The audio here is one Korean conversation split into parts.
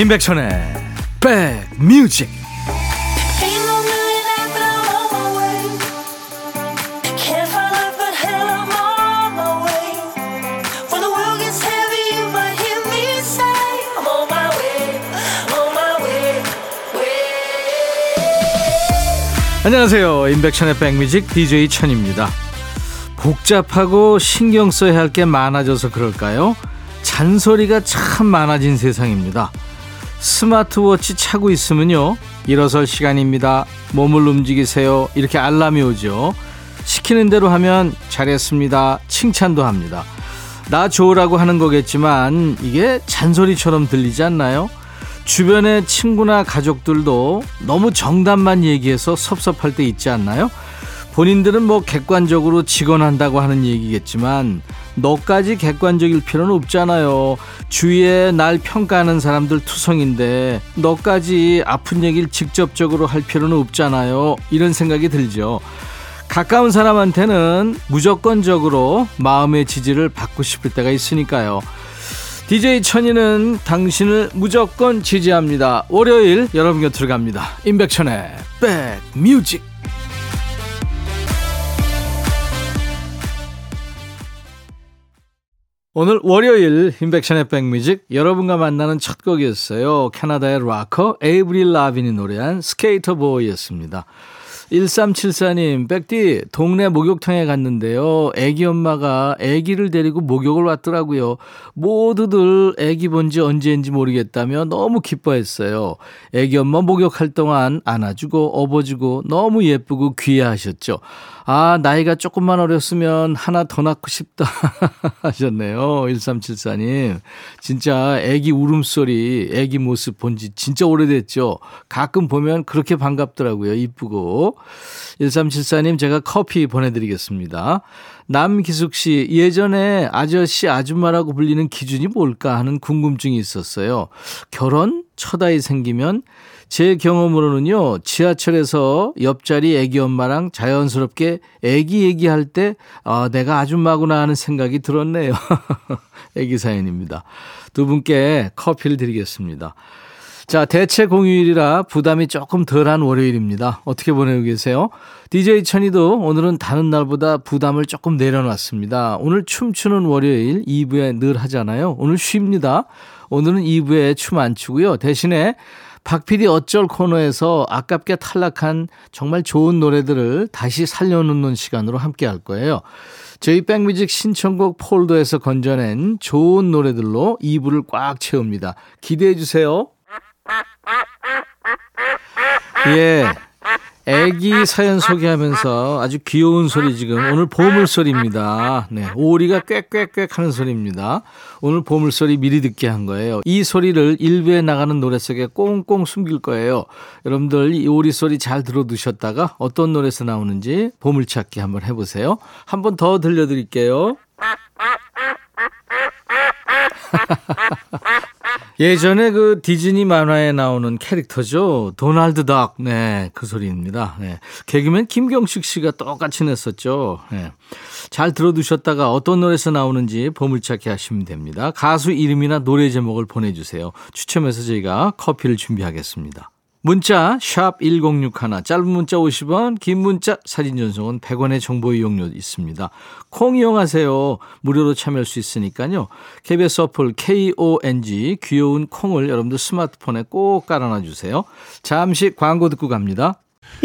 임백천의 백뮤직. 안녕하세요. 임백천의 백뮤직 DJ 천입니다. 복잡하고 신경 써야 할 게 많아져서 그럴까요? 잔소리가 참 많아진 세상입니다 스마트워치 차고 있으면요. 일어설 시간입니다. 몸을 움직이세요. 이렇게 알람이 오죠. 시키는 대로 하면 잘했습니다. 칭찬도 합니다. 나 좋으라고 하는 거겠지만 이게 잔소리처럼 들리지 않나요? 주변의 친구나 가족들도 너무 정답만 얘기해서 섭섭할 때 있지 않나요? 본인들은 뭐 객관적으로 직언한다고 하는 얘기겠지만 너까지 객관적일 필요는 없잖아요. 주위에 날 평가하는 사람들 투성인데 너까지 아픈 얘기를 직접적으로 할 필요는 없잖아요. 이런 생각이 들죠. 가까운 사람한테는 무조건적으로 마음의 지지를 받고 싶을 때가 있으니까요. DJ 천이는 당신을 무조건 지지합니다. 월요일 여러분 곁으로 갑니다. 임백천의 백뮤직 오늘 월요일 임백천의 백뮤직 여러분과 만나는 첫 곡이었어요. 캐나다의 락커 에이브릴 라빈이 노래한 Sk8er Boi였습니다. 1374님, 백디, 동네 목욕탕에 갔는데요. 애기 엄마가 애기를 데리고 목욕을 왔더라고요. 모두들 애기 본지 언제인지 모르겠다며 너무 기뻐했어요. 애기 엄마 목욕할 동안 안아주고 업어주고 너무 예쁘고 귀하셨죠. 아, 나이가 조금만 어렸으면 하나 더 낳고 싶다 하셨네요. 1374님. 진짜 애기 울음소리, 애기 모습 본 지 진짜 오래됐죠. 가끔 보면 그렇게 반갑더라고요. 이쁘고. 1374님 제가 커피 보내드리겠습니다. 남기숙 씨, 예전에 아저씨, 아줌마라고 불리는 기준이 뭘까 하는 궁금증이 있었어요. 결혼? 첫 아이 생기면 제 경험으로는요, 지하철에서 옆자리 애기 엄마랑 자연스럽게 애기 얘기할 때, 아, 내가 아줌마구나 하는 생각이 들었네요. 애기 사연입니다. 두 분께 커피를 드리겠습니다. 자, 대체 공휴일이라 부담이 조금 덜한 월요일입니다. 어떻게 보내고 계세요? DJ 천이도 오늘은 다른 날보다 부담을 조금 내려놨습니다. 오늘 춤추는 월요일 2부에 늘 하잖아요. 오늘 쉽니다. 오늘은 2부에 춤 안 추고요. 대신에 박PD 어쩔 코너에서 아깝게 탈락한 정말 좋은 노래들을 다시 살려놓는 시간으로 함께 할 거예요. 저희 백뮤직 신청곡 폴더에서 건져낸 좋은 노래들로 2부를 꽉 채웁니다. 기대해 주세요. 예. 애기 사연 소개하면서 아주 귀여운 소리 지금 오늘 보물 소리입니다. 네, 오리가 꽥꽥꽥 하는 소리입니다. 오늘 보물 소리 미리 듣게 한 거예요. 이 소리를 일부에 나가는 노래 속에 꽁꽁 숨길 거예요. 여러분들 이 오리 소리 잘 들어두셨다가 어떤 노래에서 나오는지 보물 찾기 한번 해보세요. 한번 더 들려드릴게요. 예전에 그 디즈니 만화에 나오는 캐릭터죠. 도날드 덕. 네, 그 소리입니다. 네. 개그맨 김경식 씨가 똑같이 냈었죠. 네. 잘 들어두셨다가 어떤 노래에서 나오는지 보물찾기 하시면 됩니다. 가수 이름이나 노래 제목을 보내주세요. 추첨해서 저희가 커피를 준비하겠습니다. 문자 1061, 짧은 문자 50원, 긴 문자 사진 전송은 100원의 정보 이용료 있습니다. 콩 이용하세요. 무료로 참여할 수 있으니까요. KBS 어플 KONG 귀여운 콩을 여러분들 스마트폰에 꼭 깔아놔 주세요. 잠시 광고 듣고 갑니다.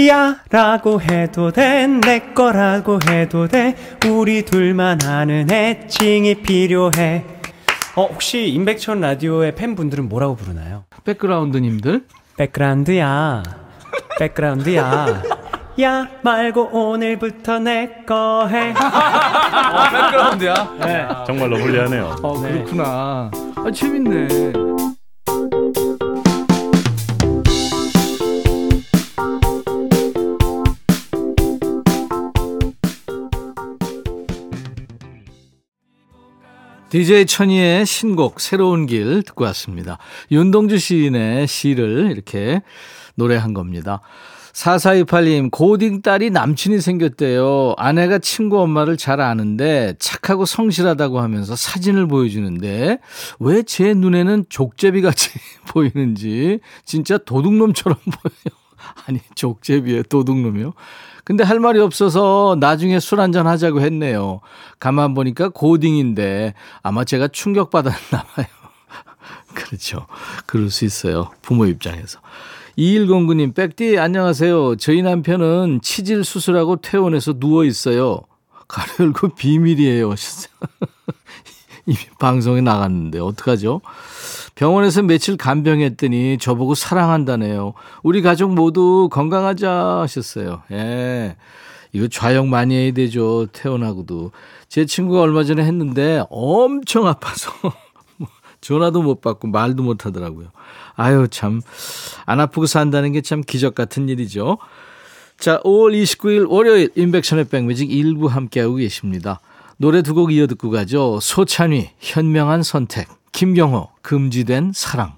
야 라고 해도 돼 내 거라고 해도 돼 우리 둘만 아는 애칭이 필요해 어 혹시 임백천 라디오의 팬분들은 뭐라고 부르나요? 백그라운드님들 백그라운드야 백그라운드야 야 말고 오늘부터 내 거 해. 아, 백그라운드야? 네. 정말 러블리하네요. 어, 그렇구나. 아, 재밌네. DJ 천이의 신곡 새로운 길 듣고 왔습니다. 윤동주 시인의 시를 이렇게 노래한 겁니다. 4428님, 고딩 딸이 남친이 생겼대요. 아내가 친구 엄마를 잘 아는데 착하고 성실하다고 하면서 사진을 보여주는데 왜 제 눈에는 족제비 같이 보이는지 진짜 도둑놈처럼 보여요. 아니, 족제비에 도둑놈이요? 근데 할 말이 없어서 나중에 술 한잔 하자고 했네요. 가만 보니까 고딩인데 아마 제가 충격받았나 봐요. 그렇죠. 그럴 수 있어요. 부모 입장에서. 2109님, 백디, 안녕하세요. 저희 남편은 치질 수술하고 퇴원해서 누워 있어요. 가로 열고 비밀이에요. 이미 방송에 나갔는데, 어떡하죠? 병원에서 며칠 간병했더니 저보고 사랑한다네요. 우리 가족 모두 건강하자 하셨어요. 예. 이거 좌영 많이 해야 되죠. 퇴원하고도. 제 친구가 얼마 전에 했는데 엄청 아파서 전화도 못 받고 말도 못 하더라고요. 아유, 참. 안 아프고 산다는 게 참 기적 같은 일이죠. 자, 5월 29일 월요일 인백션의 백뮤직 일부 함께하고 계십니다. 노래 두 곡 이어 듣고 가죠. 소찬휘, 현명한 선택, 김경호, 금지된 사랑.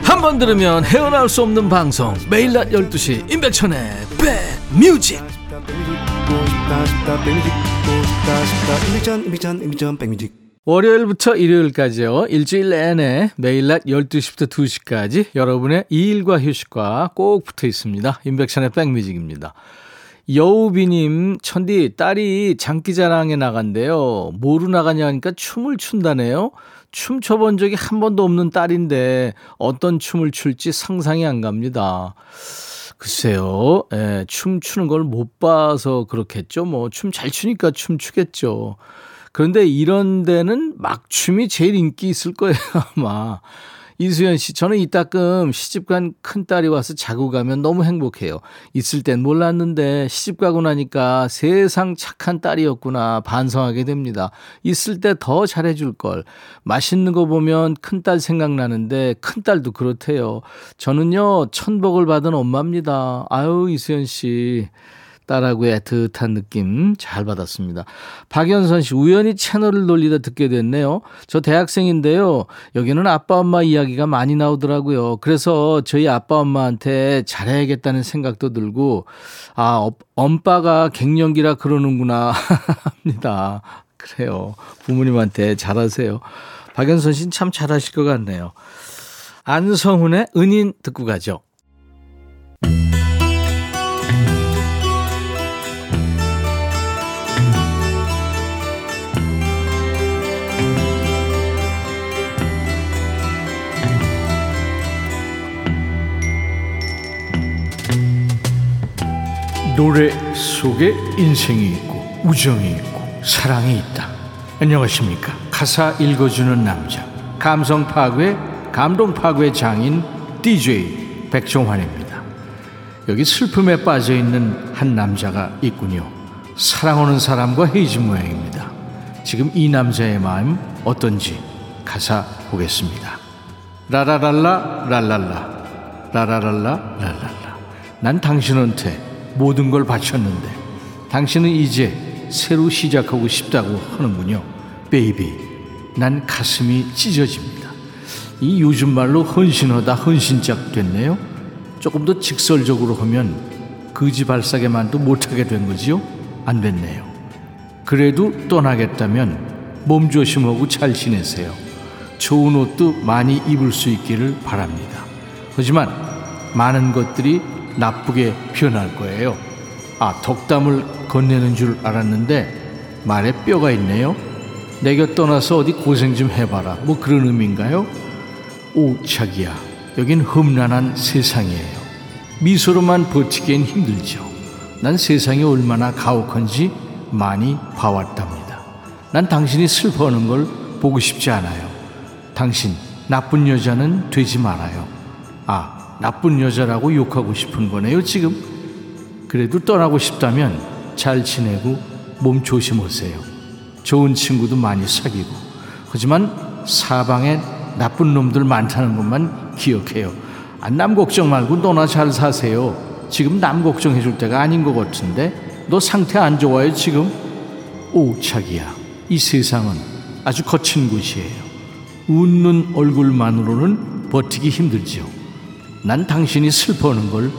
한 번 들으면 헤어나올 수 없는 방송 매일 낮 12시 임백천의 백뮤직 월요일부터 일요일까지요. 일주일 내내 매일 낮 12시부터 2시까지 여러분의 일과 휴식과 꼭 붙어 있습니다. 인백션의 백뮤직입니다. 여우비님, 천디, 딸이 장기자랑에 나간대요. 뭐로 나가냐 하니까 춤을 춘다네요. 춤 춰본 적이 한 번도 없는 딸인데 어떤 춤을 출지 상상이 안 갑니다. 글쎄요, 예, 춤 추는 걸 못 봐서 그렇겠죠. 뭐, 춤 잘 추니까 춤 추겠죠. 그런데 이런 데는 막춤이 제일 인기 있을 거예요, 아마. 이수연 씨, 저는 이따금 시집간 큰딸이 와서 자고 가면 너무 행복해요. 있을 땐 몰랐는데 시집 가고 나니까 세상 착한 딸이었구나 반성하게 됩니다. 있을 때 더 잘해줄 걸. 맛있는 거 보면 큰딸 생각나는데 큰딸도 그렇대요. 저는요, 천복을 받은 엄마입니다. 아유, 이수연 씨. 딸하고 애틋한 느낌 잘 받았습니다. 박연선 씨, 우연히 채널을 돌리다 듣게 됐네요. 저 대학생인데요. 여기는 아빠, 엄마 이야기가 많이 나오더라고요. 그래서 저희 아빠, 엄마한테 잘해야겠다는 생각도 들고, 아, 엄빠가 갱년기라 그러는구나 합니다. 그래요. 부모님한테 잘하세요. 박연선 씨는 참 잘하실 것 같네요. 안성훈의 은인 듣고 가죠. 노래 속에 인생이 있고 우정이 있고 사랑이 있다. 안녕하십니까. 가사 읽어주는 남자. 감성 파괴, 감동 파괴 장인 DJ 백종환입니다. 여기 슬픔에 빠져 있는 한 남자가 있군요. 사랑하는 사람과 헤이즈 모양입니다. 지금 이 남자의 마음 어떤지 가사 보겠습니다. 라라랄라 랄랄라 라라랄라 랄랄라 난 당신한테 모든 걸 바쳤는데 당신은 이제 새로 시작하고 싶다고 하는군요. 베이비, 난 가슴이 찢어집니다. 이 요즘 말로 헌신하다 헌신짝 됐네요. 조금 더 직설적으로 하면 거지 발사게만도 못하게 된 거지요? 안 됐네요. 그래도 떠나겠다면 몸조심하고 잘 지내세요. 좋은 옷도 많이 입을 수 있기를 바랍니다. 하지만 많은 것들이 나쁘게 표현할 거예요. 아, 덕담을 건네는 줄 알았는데 말에 뼈가 있네요. 내가 떠나서 어디 고생 좀 해봐라. 뭐 그런 의미인가요? 오, 자기야. 여긴 험난한 세상이에요. 미소로만 버티기엔 힘들죠. 난 세상이 얼마나 가혹한지 많이 봐왔답니다. 난 당신이 슬퍼하는 걸 보고 싶지 않아요. 당신, 나쁜 여자는 되지 말아요. 아, 나쁜 여자라고 욕하고 싶은 거네요, 지금. 그래도 떠나고 싶다면 잘 지내고 몸 조심하세요. 좋은 친구도 많이 사귀고. 하지만 사방에 나쁜 놈들 많다는 것만 기억해요. 아, 남 걱정 말고 너나 잘 사세요. 지금 남 걱정해 줄 때가 아닌 것 같은데 너 상태 안 좋아요 지금? 오 자기야 이 세상은 아주 거친 곳이에요. 웃는 얼굴만으로는 버티기 힘들지요. 난 당신이 슬퍼하는 걸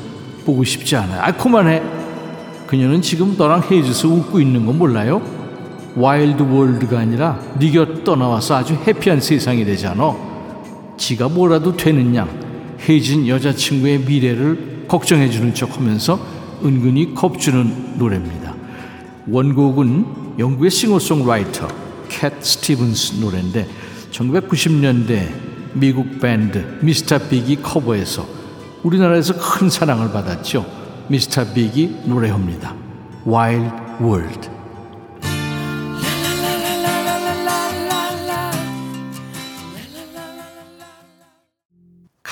보고 싶지 않아요. 아 그만해. 그녀는 지금 너랑 헤어져서 웃고 있는 거 몰라요? Wild World가 아니라 네가 떠나와서 아주 happy한 세상이 되잖아. 지가 뭐라도 되는 양 헤어진 여자친구의 미래를 걱정해주는 척하면서 은근히 겁주는 노래입니다. 원곡은 영국의 싱어송라이터 캣 스티븐스 노래인데 1990년대 미국 밴드 미스터 빅이 커버해서 우리나라에서 큰 사랑을 받았죠. 미스터 빅이 노래합니다. Wild World.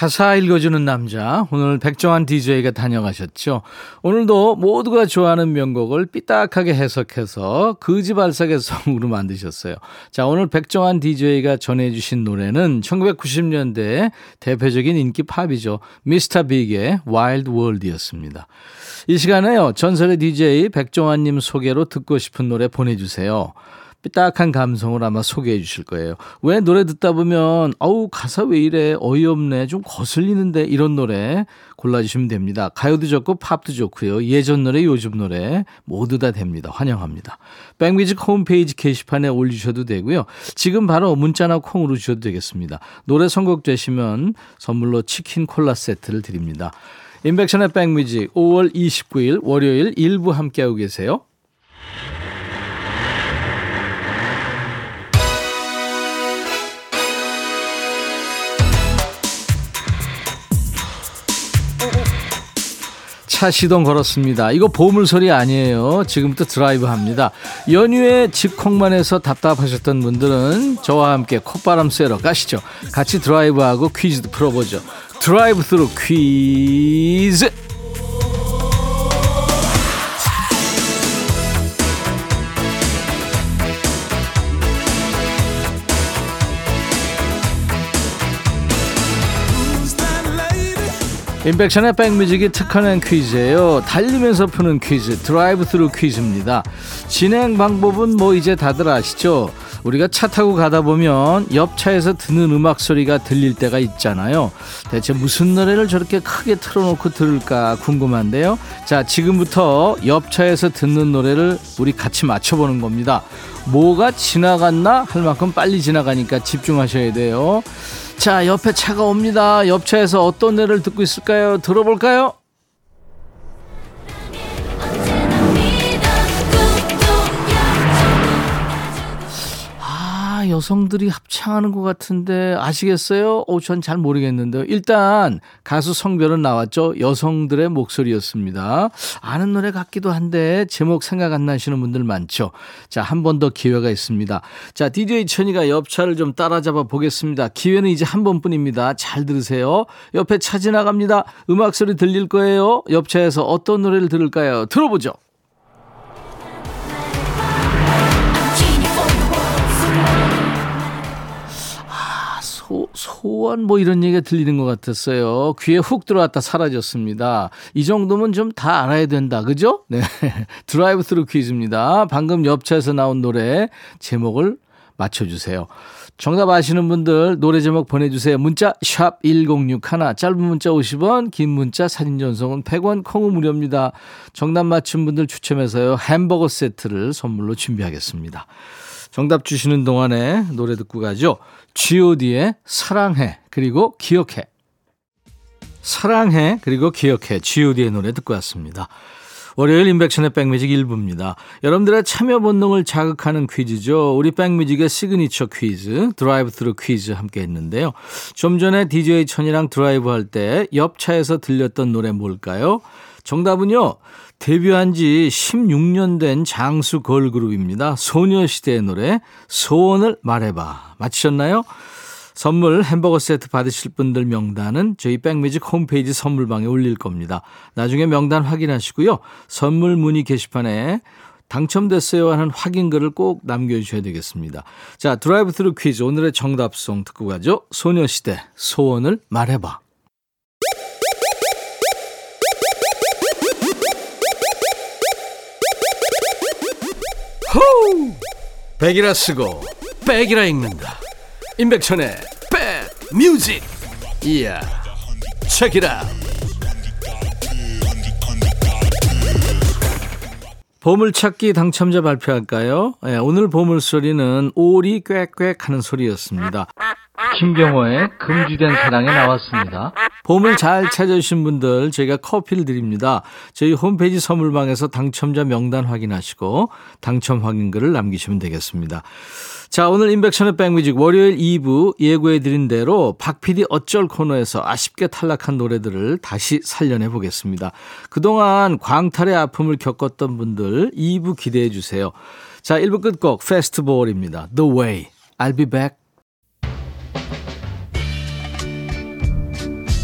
가사 읽어주는 남자 오늘 백종환 DJ가 다녀가셨죠. 오늘도 모두가 좋아하는 명곡을 삐딱하게 해석해서 거지발싸개 송으로 만드셨어요. 자 오늘 백종환 DJ가 전해주신 노래는 1990년대 대표적인 인기 팝이죠. 미스터 빅의 Wild World였습니다. 이 시간에요 전설의 DJ 백종환님 소개로 듣고 싶은 노래 보내주세요. 삐딱한 감성을 아마 소개해 주실 거예요. 왜 노래 듣다 보면 어우 가사 왜 이래 어이없네 좀 거슬리는데 이런 노래 골라주시면 됩니다. 가요도 좋고 팝도 좋고요. 예전 노래 요즘 노래 모두 다 됩니다. 환영합니다. 백뮤직 홈페이지 게시판에 올리셔도 되고요. 지금 바로 문자나 콩으로 주셔도 되겠습니다. 노래 선곡되시면 선물로 치킨 콜라 세트를 드립니다. 인백션의 백뮤직 5월 29일 월요일 일부 함께하고 계세요. 차 시동 걸었습니다. 이거 고물소리 아니에요. 지금부터 드라이브 합니다. 연휴에 집콕만 해서 답답하셨던 분들은 저와 함께 콧바람 쐬러 가시죠. 같이 드라이브하고 퀴즈도 풀어보죠. 드라이브 스루 퀴즈! 임백천의 백뮤직이 특허낸 퀴즈예요. 달리면서 푸는 퀴즈, 드라이브 스루 퀴즈입니다. 진행 방법은 뭐 이제 다들 아시죠? 우리가 차 타고 가다 보면 옆 차에서 듣는 음악 소리가 들릴 때가 있잖아요. 대체 무슨 노래를 저렇게 크게 틀어놓고 들을까 궁금한데요. 자, 지금부터 옆 차에서 듣는 노래를 우리 같이 맞춰보는 겁니다. 뭐가 지나갔나 할 만큼 빨리 지나가니까 집중하셔야 돼요. 자, 옆에 차가 옵니다. 옆 차에서 어떤 노래를 듣고 있을까요? 들어볼까요? 아, 여성들이 합창하는 것 같은데 아시겠어요? 오, 전 잘 모르겠는데요. 일단 가수 성별은 나왔죠. 여성들의 목소리였습니다. 아는 노래 같기도 한데 제목 생각 안 나시는 분들 많죠. 자, 한 번 더 기회가 있습니다. 자, DJ 천이가 옆차를 좀 따라잡아 보겠습니다. 기회는 이제 한 번뿐입니다. 잘 들으세요. 옆에 차 지나갑니다. 음악 소리 들릴 거예요. 옆차에서 어떤 노래를 들을까요? 들어보죠. 소, 소원 뭐 이런 얘기가 들리는 것 같았어요. 귀에 훅 들어왔다 사라졌습니다. 이 정도면 좀 다 알아야 된다. 그죠? 네. 드라이브 스루 퀴즈입니다. 방금 옆차에서 나온 노래 제목을 맞춰주세요. 정답 아시는 분들 노래 제목 보내주세요. 문자 샵 1061, 짧은 문자 50원, 긴 문자 사진 전송은 100원, 콩은 무료입니다. 정답 맞춘 분들 추첨해서요. 햄버거 세트를 선물로 준비하겠습니다. 정답 주시는 동안에 노래 듣고 가죠. god의 사랑해 그리고 기억해 사랑해 그리고 기억해 god의 노래 듣고 왔습니다. 월요일 임백천의 백뮤직 일부입니다. 여러분들의 참여 본능을 자극하는 퀴즈죠. 우리 백뮤직의 시그니처 퀴즈, 드라이브 스루 퀴즈 함께 했는데요. 좀 전에 DJ 천이랑 드라이브 할 때 옆차에서 들렸던 노래 뭘까요? 정답은요. 데뷔한 지 16년 된 장수 걸그룹입니다. 소녀시대의 노래 소원을 말해봐. 맞히셨나요? 선물 햄버거 세트 받으실 분들 명단은 저희 백뮤직 홈페이지 선물방에 올릴 겁니다. 나중에 명단 확인하시고요. 선물 문의 게시판에 당첨됐어요 하는 확인글을 꼭 남겨주셔야 되겠습니다. 자, 드라이브 스루 퀴즈 오늘의 정답송 듣고 가죠. 소녀시대 소원을 말해봐. 백이라 쓰고 백이라 읽는다. 임백천의 백 뮤직. 이야. 체키라. 보물찾기 당첨자 발표할까요? 네, 오늘 보물소리는 오리 꽥꽥 하는 소리였습니다. 김경호의 금지된 사랑에 나왔습니다. 보물 잘 찾아주신 분들 저희가 커피를 드립니다. 저희 홈페이지 선물방에서 당첨자 명단 확인하시고 당첨 확인글을 남기시면 되겠습니다. 자, 오늘 인백션의 백뮤직 월요일 2부 예고해드린 대로 박PD 어쩔 코너에서 아쉽게 탈락한 노래들을 다시 살려내 보겠습니다. 그동안 광탈의 아픔을 겪었던 분들 2부 기대해 주세요. 자, 1부 끝곡 페스티벌입니다. The Way. I'll be back.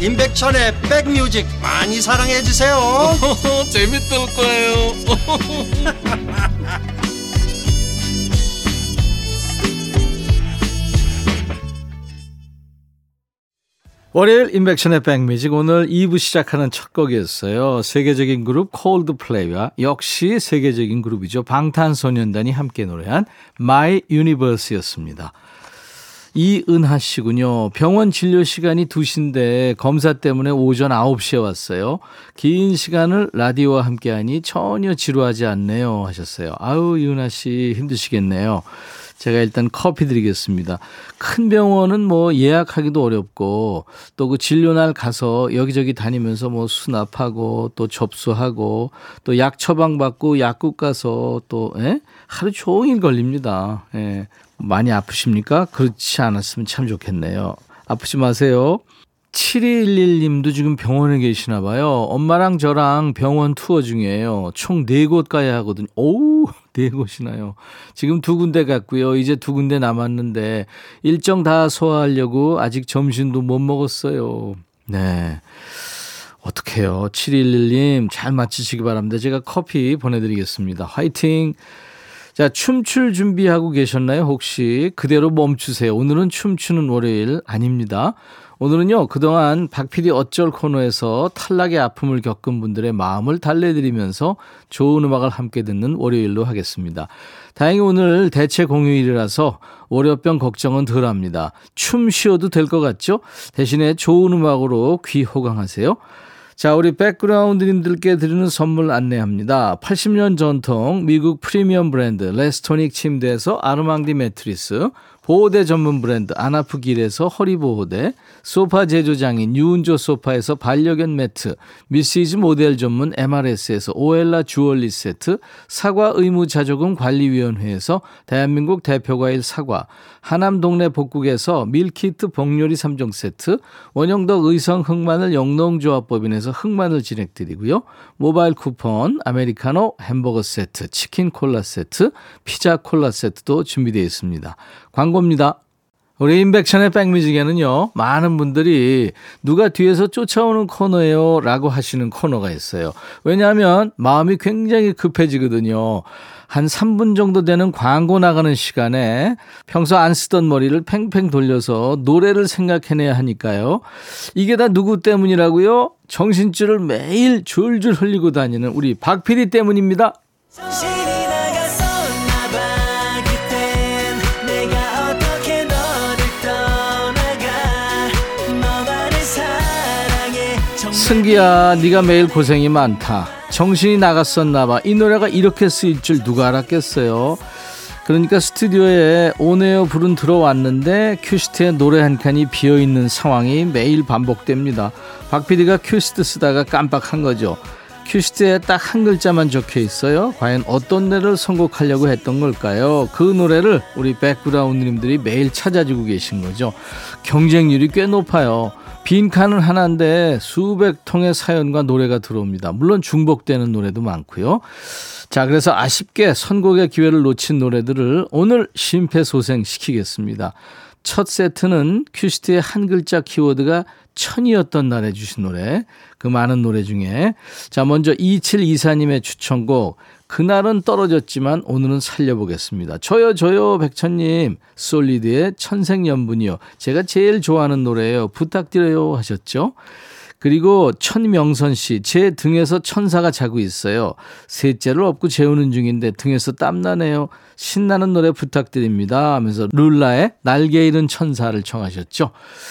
임백천의 백뮤직 많이 사랑해 주세요 재밌을 거예요 월요일 인백션의 백뮤직 오늘 2부 시작하는 첫 곡이었어요. 세계적인 그룹 콜드플레이와 역시 세계적인 그룹이죠. 방탄소년단이 함께 노래한 My Universe였습니다. 이은하 씨군요. 병원 진료 시간이 2시인데 검사 때문에 오전 9시에 왔어요. 긴 시간을 라디오와 함께 하니 전혀 지루하지 않네요 하셨어요. 아우 이은하 씨 힘드시겠네요. 제가 일단 커피 드리겠습니다. 큰 병원은 뭐 예약하기도 어렵고 또 그 진료날 가서 여기저기 다니면서 뭐 수납하고 또 접수하고 또 약 처방받고 약국 가서 또 예? 하루 종일 걸립니다. 예. 많이 아프십니까? 그렇지 않았으면 참 좋겠네요. 아프지 마세요. 7211님도 지금 병원에 계시나 봐요. 엄마랑 저랑 병원 투어 중이에요. 총 4곳 가야 하거든요. 오우, 4곳이나요. 지금 두 군데 갔고요. 이제 두 군데 남았는데 일정 다 소화하려고 아직 점심도 못 먹었어요. 네. 어떡해요. 7211님 잘 마치시기 바랍니다. 제가 커피 보내드리겠습니다. 화이팅! 자, 춤출 준비하고 계셨나요? 혹시 그대로 멈추세요. 오늘은 춤추는 월요일 아닙니다. 오늘은요, 그동안 박PD 어쩔 코너에서 탈락의 아픔을 겪은 분들의 마음을 달래드리면서 좋은 음악을 함께 듣는 월요일로 하겠습니다. 다행히 오늘 대체 공휴일이라서 월요병 걱정은 덜 합니다. 춤 쉬어도 될 것 같죠? 대신에 좋은 음악으로 귀 호강하세요. 자, 우리 백그라운드님들께 드리는 선물 안내합니다. 80년 전통 미국 프리미엄 브랜드 레스토닉 침대에서 아르망디 매트리스, 보호대 전문 브랜드 아나프길에서 허리보호대, 소파 제조장인 유운조 소파에서 반려견 매트, 미시즈 모델 전문 MRS에서 오엘라 주얼리 세트, 사과 의무자조금 관리위원회에서 대한민국 대표과일 사과, 하남 동네 복국에서 밀키트 복요리 3종 세트, 원형덕 의성 흑마늘 영농조합법인에서 흑마늘 진행드리고요. 모바일 쿠폰, 아메리카노 햄버거 세트, 치킨 콜라 세트, 피자 콜라 세트도 준비되어 있습니다. 광고입니다. 우리 인백션의 백뮤직에는요, 많은 분들이 누가 뒤에서 쫓아오는 코너예요 라고 하시는 코너가 있어요. 왜냐하면 마음이 굉장히 급해지거든요. 한 3분 정도 되는 광고 나가는 시간에 평소 안 쓰던 머리를 팽팽 돌려서 노래를 생각해내야 하니까요. 이게 다 누구 때문이라고요? 정신줄을 매일 줄줄 흘리고 다니는 우리 박 PD 때문입니다. 승기야 네가 매일 고생이 많다 정신이 나갔었나 봐 이 노래가 이렇게 쓰일 줄 누가 알았겠어요 그러니까 스튜디오에 on air 불은 들어왔는데 큐시트에 노래 한 칸이 비어있는 상황이 매일 반복됩니다. 박 PD가 큐시트 쓰다가 깜빡한 거죠. 큐시트에 딱 한 글자만 적혀 있어요. 과연 어떤 노래를 선곡하려고 했던 걸까요? 그 노래를 우리 백그라운드님들이 매일 찾아주고 계신 거죠. 경쟁률이 꽤 높아요. 빈칸은 하나인데 수백 통의 사연과 노래가 들어옵니다. 물론 중복되는 노래도 많고요. 자, 그래서 아쉽게 선곡의 기회를 놓친 노래들을 오늘 심폐소생시키겠습니다. 첫 세트는 큐시트의 한 글자 키워드가 천이었던 날에 주신 노래, 그 많은 노래 중에. 자, 먼저 2724님의 추천곡, 그날은 떨어졌지만 오늘은 살려보겠습니다. 저요, 저요, 백천님, 솔리드의 천생연분이요. 제가 제일 좋아하는 노래예요. 부탁드려요 하셨죠? 그리고 천명선 씨, 제 등에서 천사가 자고 있어요. 셋째를 업고 재우는 중인데 등에서 땀나네요. 신나는 노래 부탁드립니다. 하면서 룰라의 날개 잃은 천사를 청하셨죠.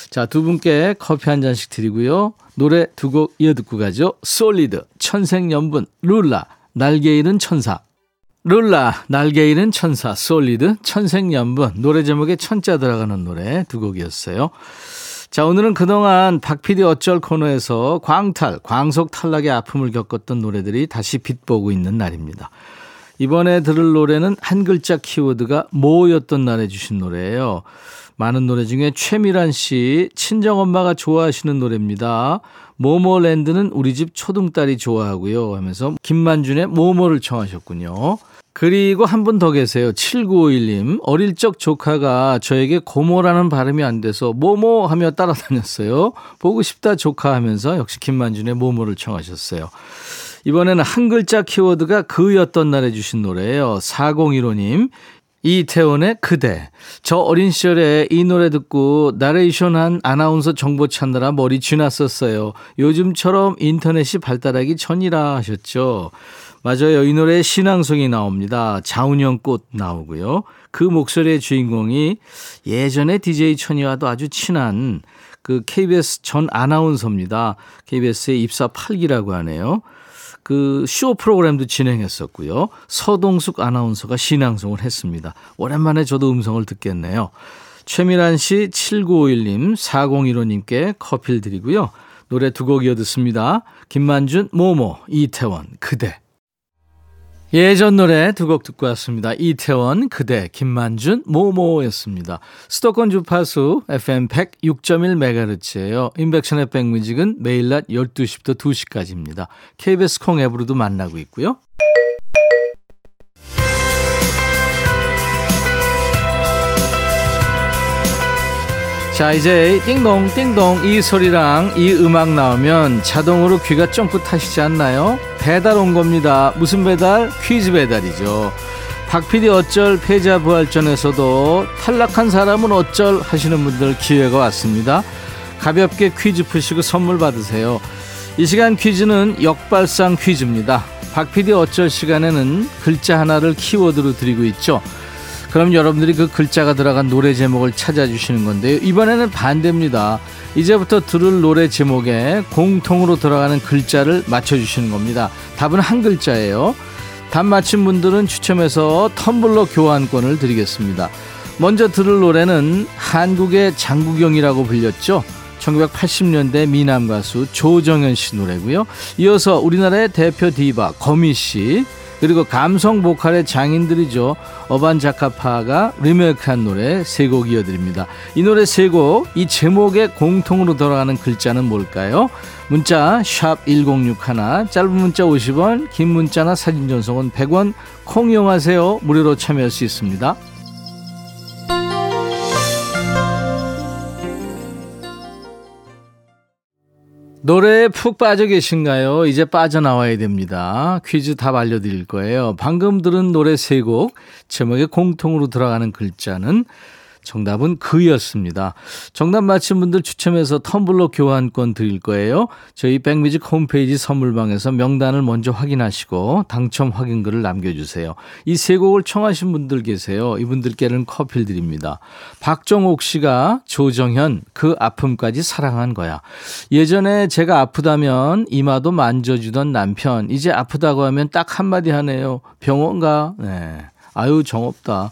자, 두 분께 커피 한 잔씩 드리고요. 노래 두 곡 이어 듣고 가죠. 솔리드, 천생연분, 룰라, 날개 잃은 천사. 룰라, 날개 잃은 천사, 솔리드, 천생연분. 노래 제목에 천자 들어가는 노래 두 곡이었어요. 자, 오늘은 그동안 박PD 어쩔 코너에서 광탈, 광속 탈락의 아픔을 겪었던 노래들이 다시 빛보고 있는 날입니다. 이번에 들을 노래는 한 글자 키워드가 모였던 날에 주신 노래예요. 많은 노래 중에 최미란 씨, 친정 엄마가 좋아하시는 노래입니다. 모모랜드는 우리 집 초등딸이 좋아하고요. 하면서 김만준의 모모를 청하셨군요. 그리고 한 분 더 계세요. 7951님. 어릴 적 조카가 저에게 고모라는 발음이 안 돼서 모모 하며 따라다녔어요. 보고 싶다 조카 하면서 역시 김만준의 모모를 청하셨어요. 이번에는 한 글자 키워드가 그였던 날에 주신 노래예요. 4015님. 이태원의 그대. 저 어린 시절에 이 노래 듣고 나레이션한 아나운서 정보 찾느라 머리 쥐났었어요. 요즘처럼 인터넷이 발달하기 전이라 하셨죠. 맞아요. 이 노래에 신앙송이 나옵니다. 자운형 꽃 나오고요. 그 목소리의 주인공이 예전에 DJ 천이와도 아주 친한 그 KBS 전 아나운서입니다. KBS의 입사 8기라고 하네요. 그 쇼 프로그램도 진행했었고요. 서동숙 아나운서가 신앙송을 했습니다. 오랜만에 저도 음성을 듣겠네요. 최미란 씨, 7951님, 4015님께 커피를 드리고요. 노래 두 곡 이어 듣습니다. 김만준, 모모, 이태원, 그대. 예전 노래 두 곡 듣고 왔습니다. 이태원, 그대, 김만준, 모모였습니다. 수도권 주파수 FM 106.1MHz예요. 인백션의 백뮤직은 매일 낮 12시부터 2시까지입니다. KBS 콩 앱으로도 만나고 있고요. 자, 이제 띵동 띵동 이 소리랑 이 음악 나오면 자동으로 귀가 쫑긋 하시지 않나요? 배달 온 겁니다. 무슨 배달? 퀴즈 배달이죠. 박PD 어쩔 패자 부활전에서도 탈락한 사람은 어쩔 하시는 분들 기회가 왔습니다. 가볍게 퀴즈 푸시고 선물 받으세요. 이 시간 퀴즈는 역발상 퀴즈입니다. 박PD 어쩔 시간에는 글자 하나를 키워드로 드리고 있죠. 그럼 여러분들이 그 글자가 들어간 노래 제목을 찾아주시는 건데요. 이번에는 반대입니다. 이제부터 들을 노래 제목에 공통으로 들어가는 글자를 맞춰주시는 겁니다. 답은 한 글자예요. 답 맞힌 분들은 추첨해서 텀블러 교환권을 드리겠습니다. 먼저 들을 노래는 한국의 장국영이라고 불렸죠. 1980년대 미남 가수 조정현 씨 노래고요. 이어서 우리나라의 대표 디바 거미 씨 그리고 감성 보컬의 장인들이죠. 어반 자카파가 리메이크한 노래 세 곡 이어드립니다. 이 노래 세 곡, 이 제목에 공통으로 돌아가는 글자는 뭘까요? 문자 1061, 짧은 문자 50원, 긴 문자나 사진 전송은 100원, 콩 이용하세요. 무료로 참여할 수 있습니다. 노래에 푹 빠져 계신가요? 이제 빠져나와야 됩니다. 퀴즈 답 알려드릴 거예요. 방금 들은 노래 세 곡, 제목에 공통으로 들어가는 글자는 정답은 그였습니다. 정답 맞힌 분들 추첨해서 텀블러 교환권 드릴 거예요. 저희 백뮤직 홈페이지 선물방에서 명단을 먼저 확인하시고 당첨 확인글을 남겨주세요. 이 세 곡을 청하신 분들 계세요. 이분들께는 커피를 드립니다. 박정옥 씨가 조정현 그 아픔까지 사랑한 거야. 예전에 제가 아프다면 이마도 만져주던 남편 이제 아프다고 하면 딱 한마디 하네요. 병원 가. 네. 아유, 정없다.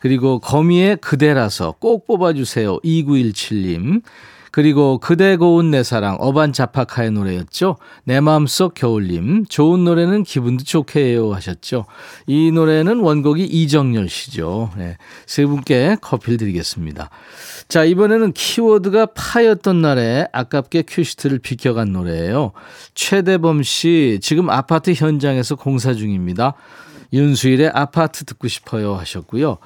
그리고 거미의 그대라서 꼭 뽑아주세요. 2917님. 그리고 그대 고운 내 사랑 어반 자파카의 노래였죠. 내 마음속 겨울님 좋은 노래는 기분도 좋게 해요 하셨죠. 이 노래는 원곡이 이정열 씨죠. 네, 세 분께 커피를 드리겠습니다. 자 이번에는 키워드가 파였던 날에 아깝게 큐시트를 비켜간 노래예요. 최대범 씨 지금 아파트 현장에서 공사 중입니다. 윤수일의 아파트 듣고 싶어요 하셨고요.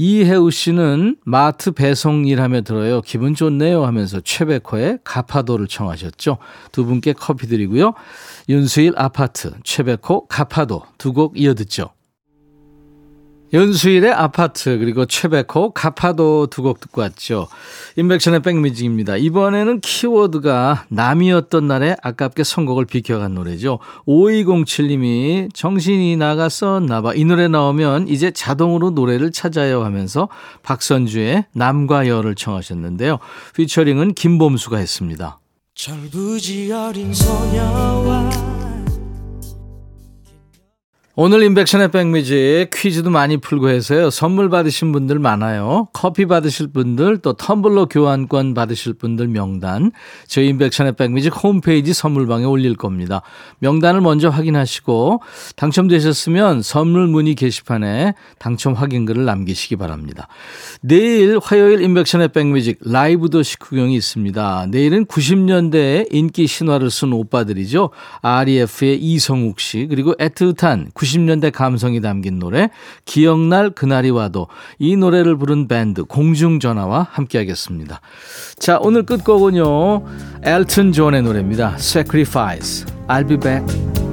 이혜우 씨는 마트 배송 일하며 들어요. 기분 좋네요 하면서 최백호의 가파도를 청하셨죠. 두 분께 커피 드리고요. 윤수일 아파트, 최백호 가파도 두 곡 이어듣죠. 연수일의 아파트 그리고 최백호 가파도 두 곡 듣고 왔죠. 인백션의 백뮤직입니다. 이번에는 키워드가 남이었던 날에 아깝게 선곡을 비켜간 노래죠. 5207님이 정신이 나갔었나 봐. 이 노래 나오면 이제 자동으로 노래를 찾아요 하면서 박선주의 남과 여를 청하셨는데요. 피처링은 김범수가 했습니다. 철부지 어린 소녀와 오늘 인백션의 백뮤직 퀴즈도 많이 풀고 해서요. 선물 받으신 분들 많아요. 커피 받으실 분들 또 텀블러 교환권 받으실 분들 명단 저희 인백션의 백뮤직 홈페이지 선물방에 올릴 겁니다. 명단을 먼저 확인하시고 당첨되셨으면 선물 문의 게시판에 당첨 확인글을 남기시기 바랍니다. 내일 화요일 인백션의 백뮤직 라이브 도시 구경이 있습니다. 내일은 90년대에 인기 신화를 쓴 오빠들이죠. REF의 이성욱 씨 그리고 애틋한 90년대 감성이 담긴 노래 기억날 그날이 와도 이 노래를 부른 밴드 공중전화와 함께하겠습니다. 자 오늘 끝곡은요 엘튼 존의 노래입니다. Sacrifice. I'll be back.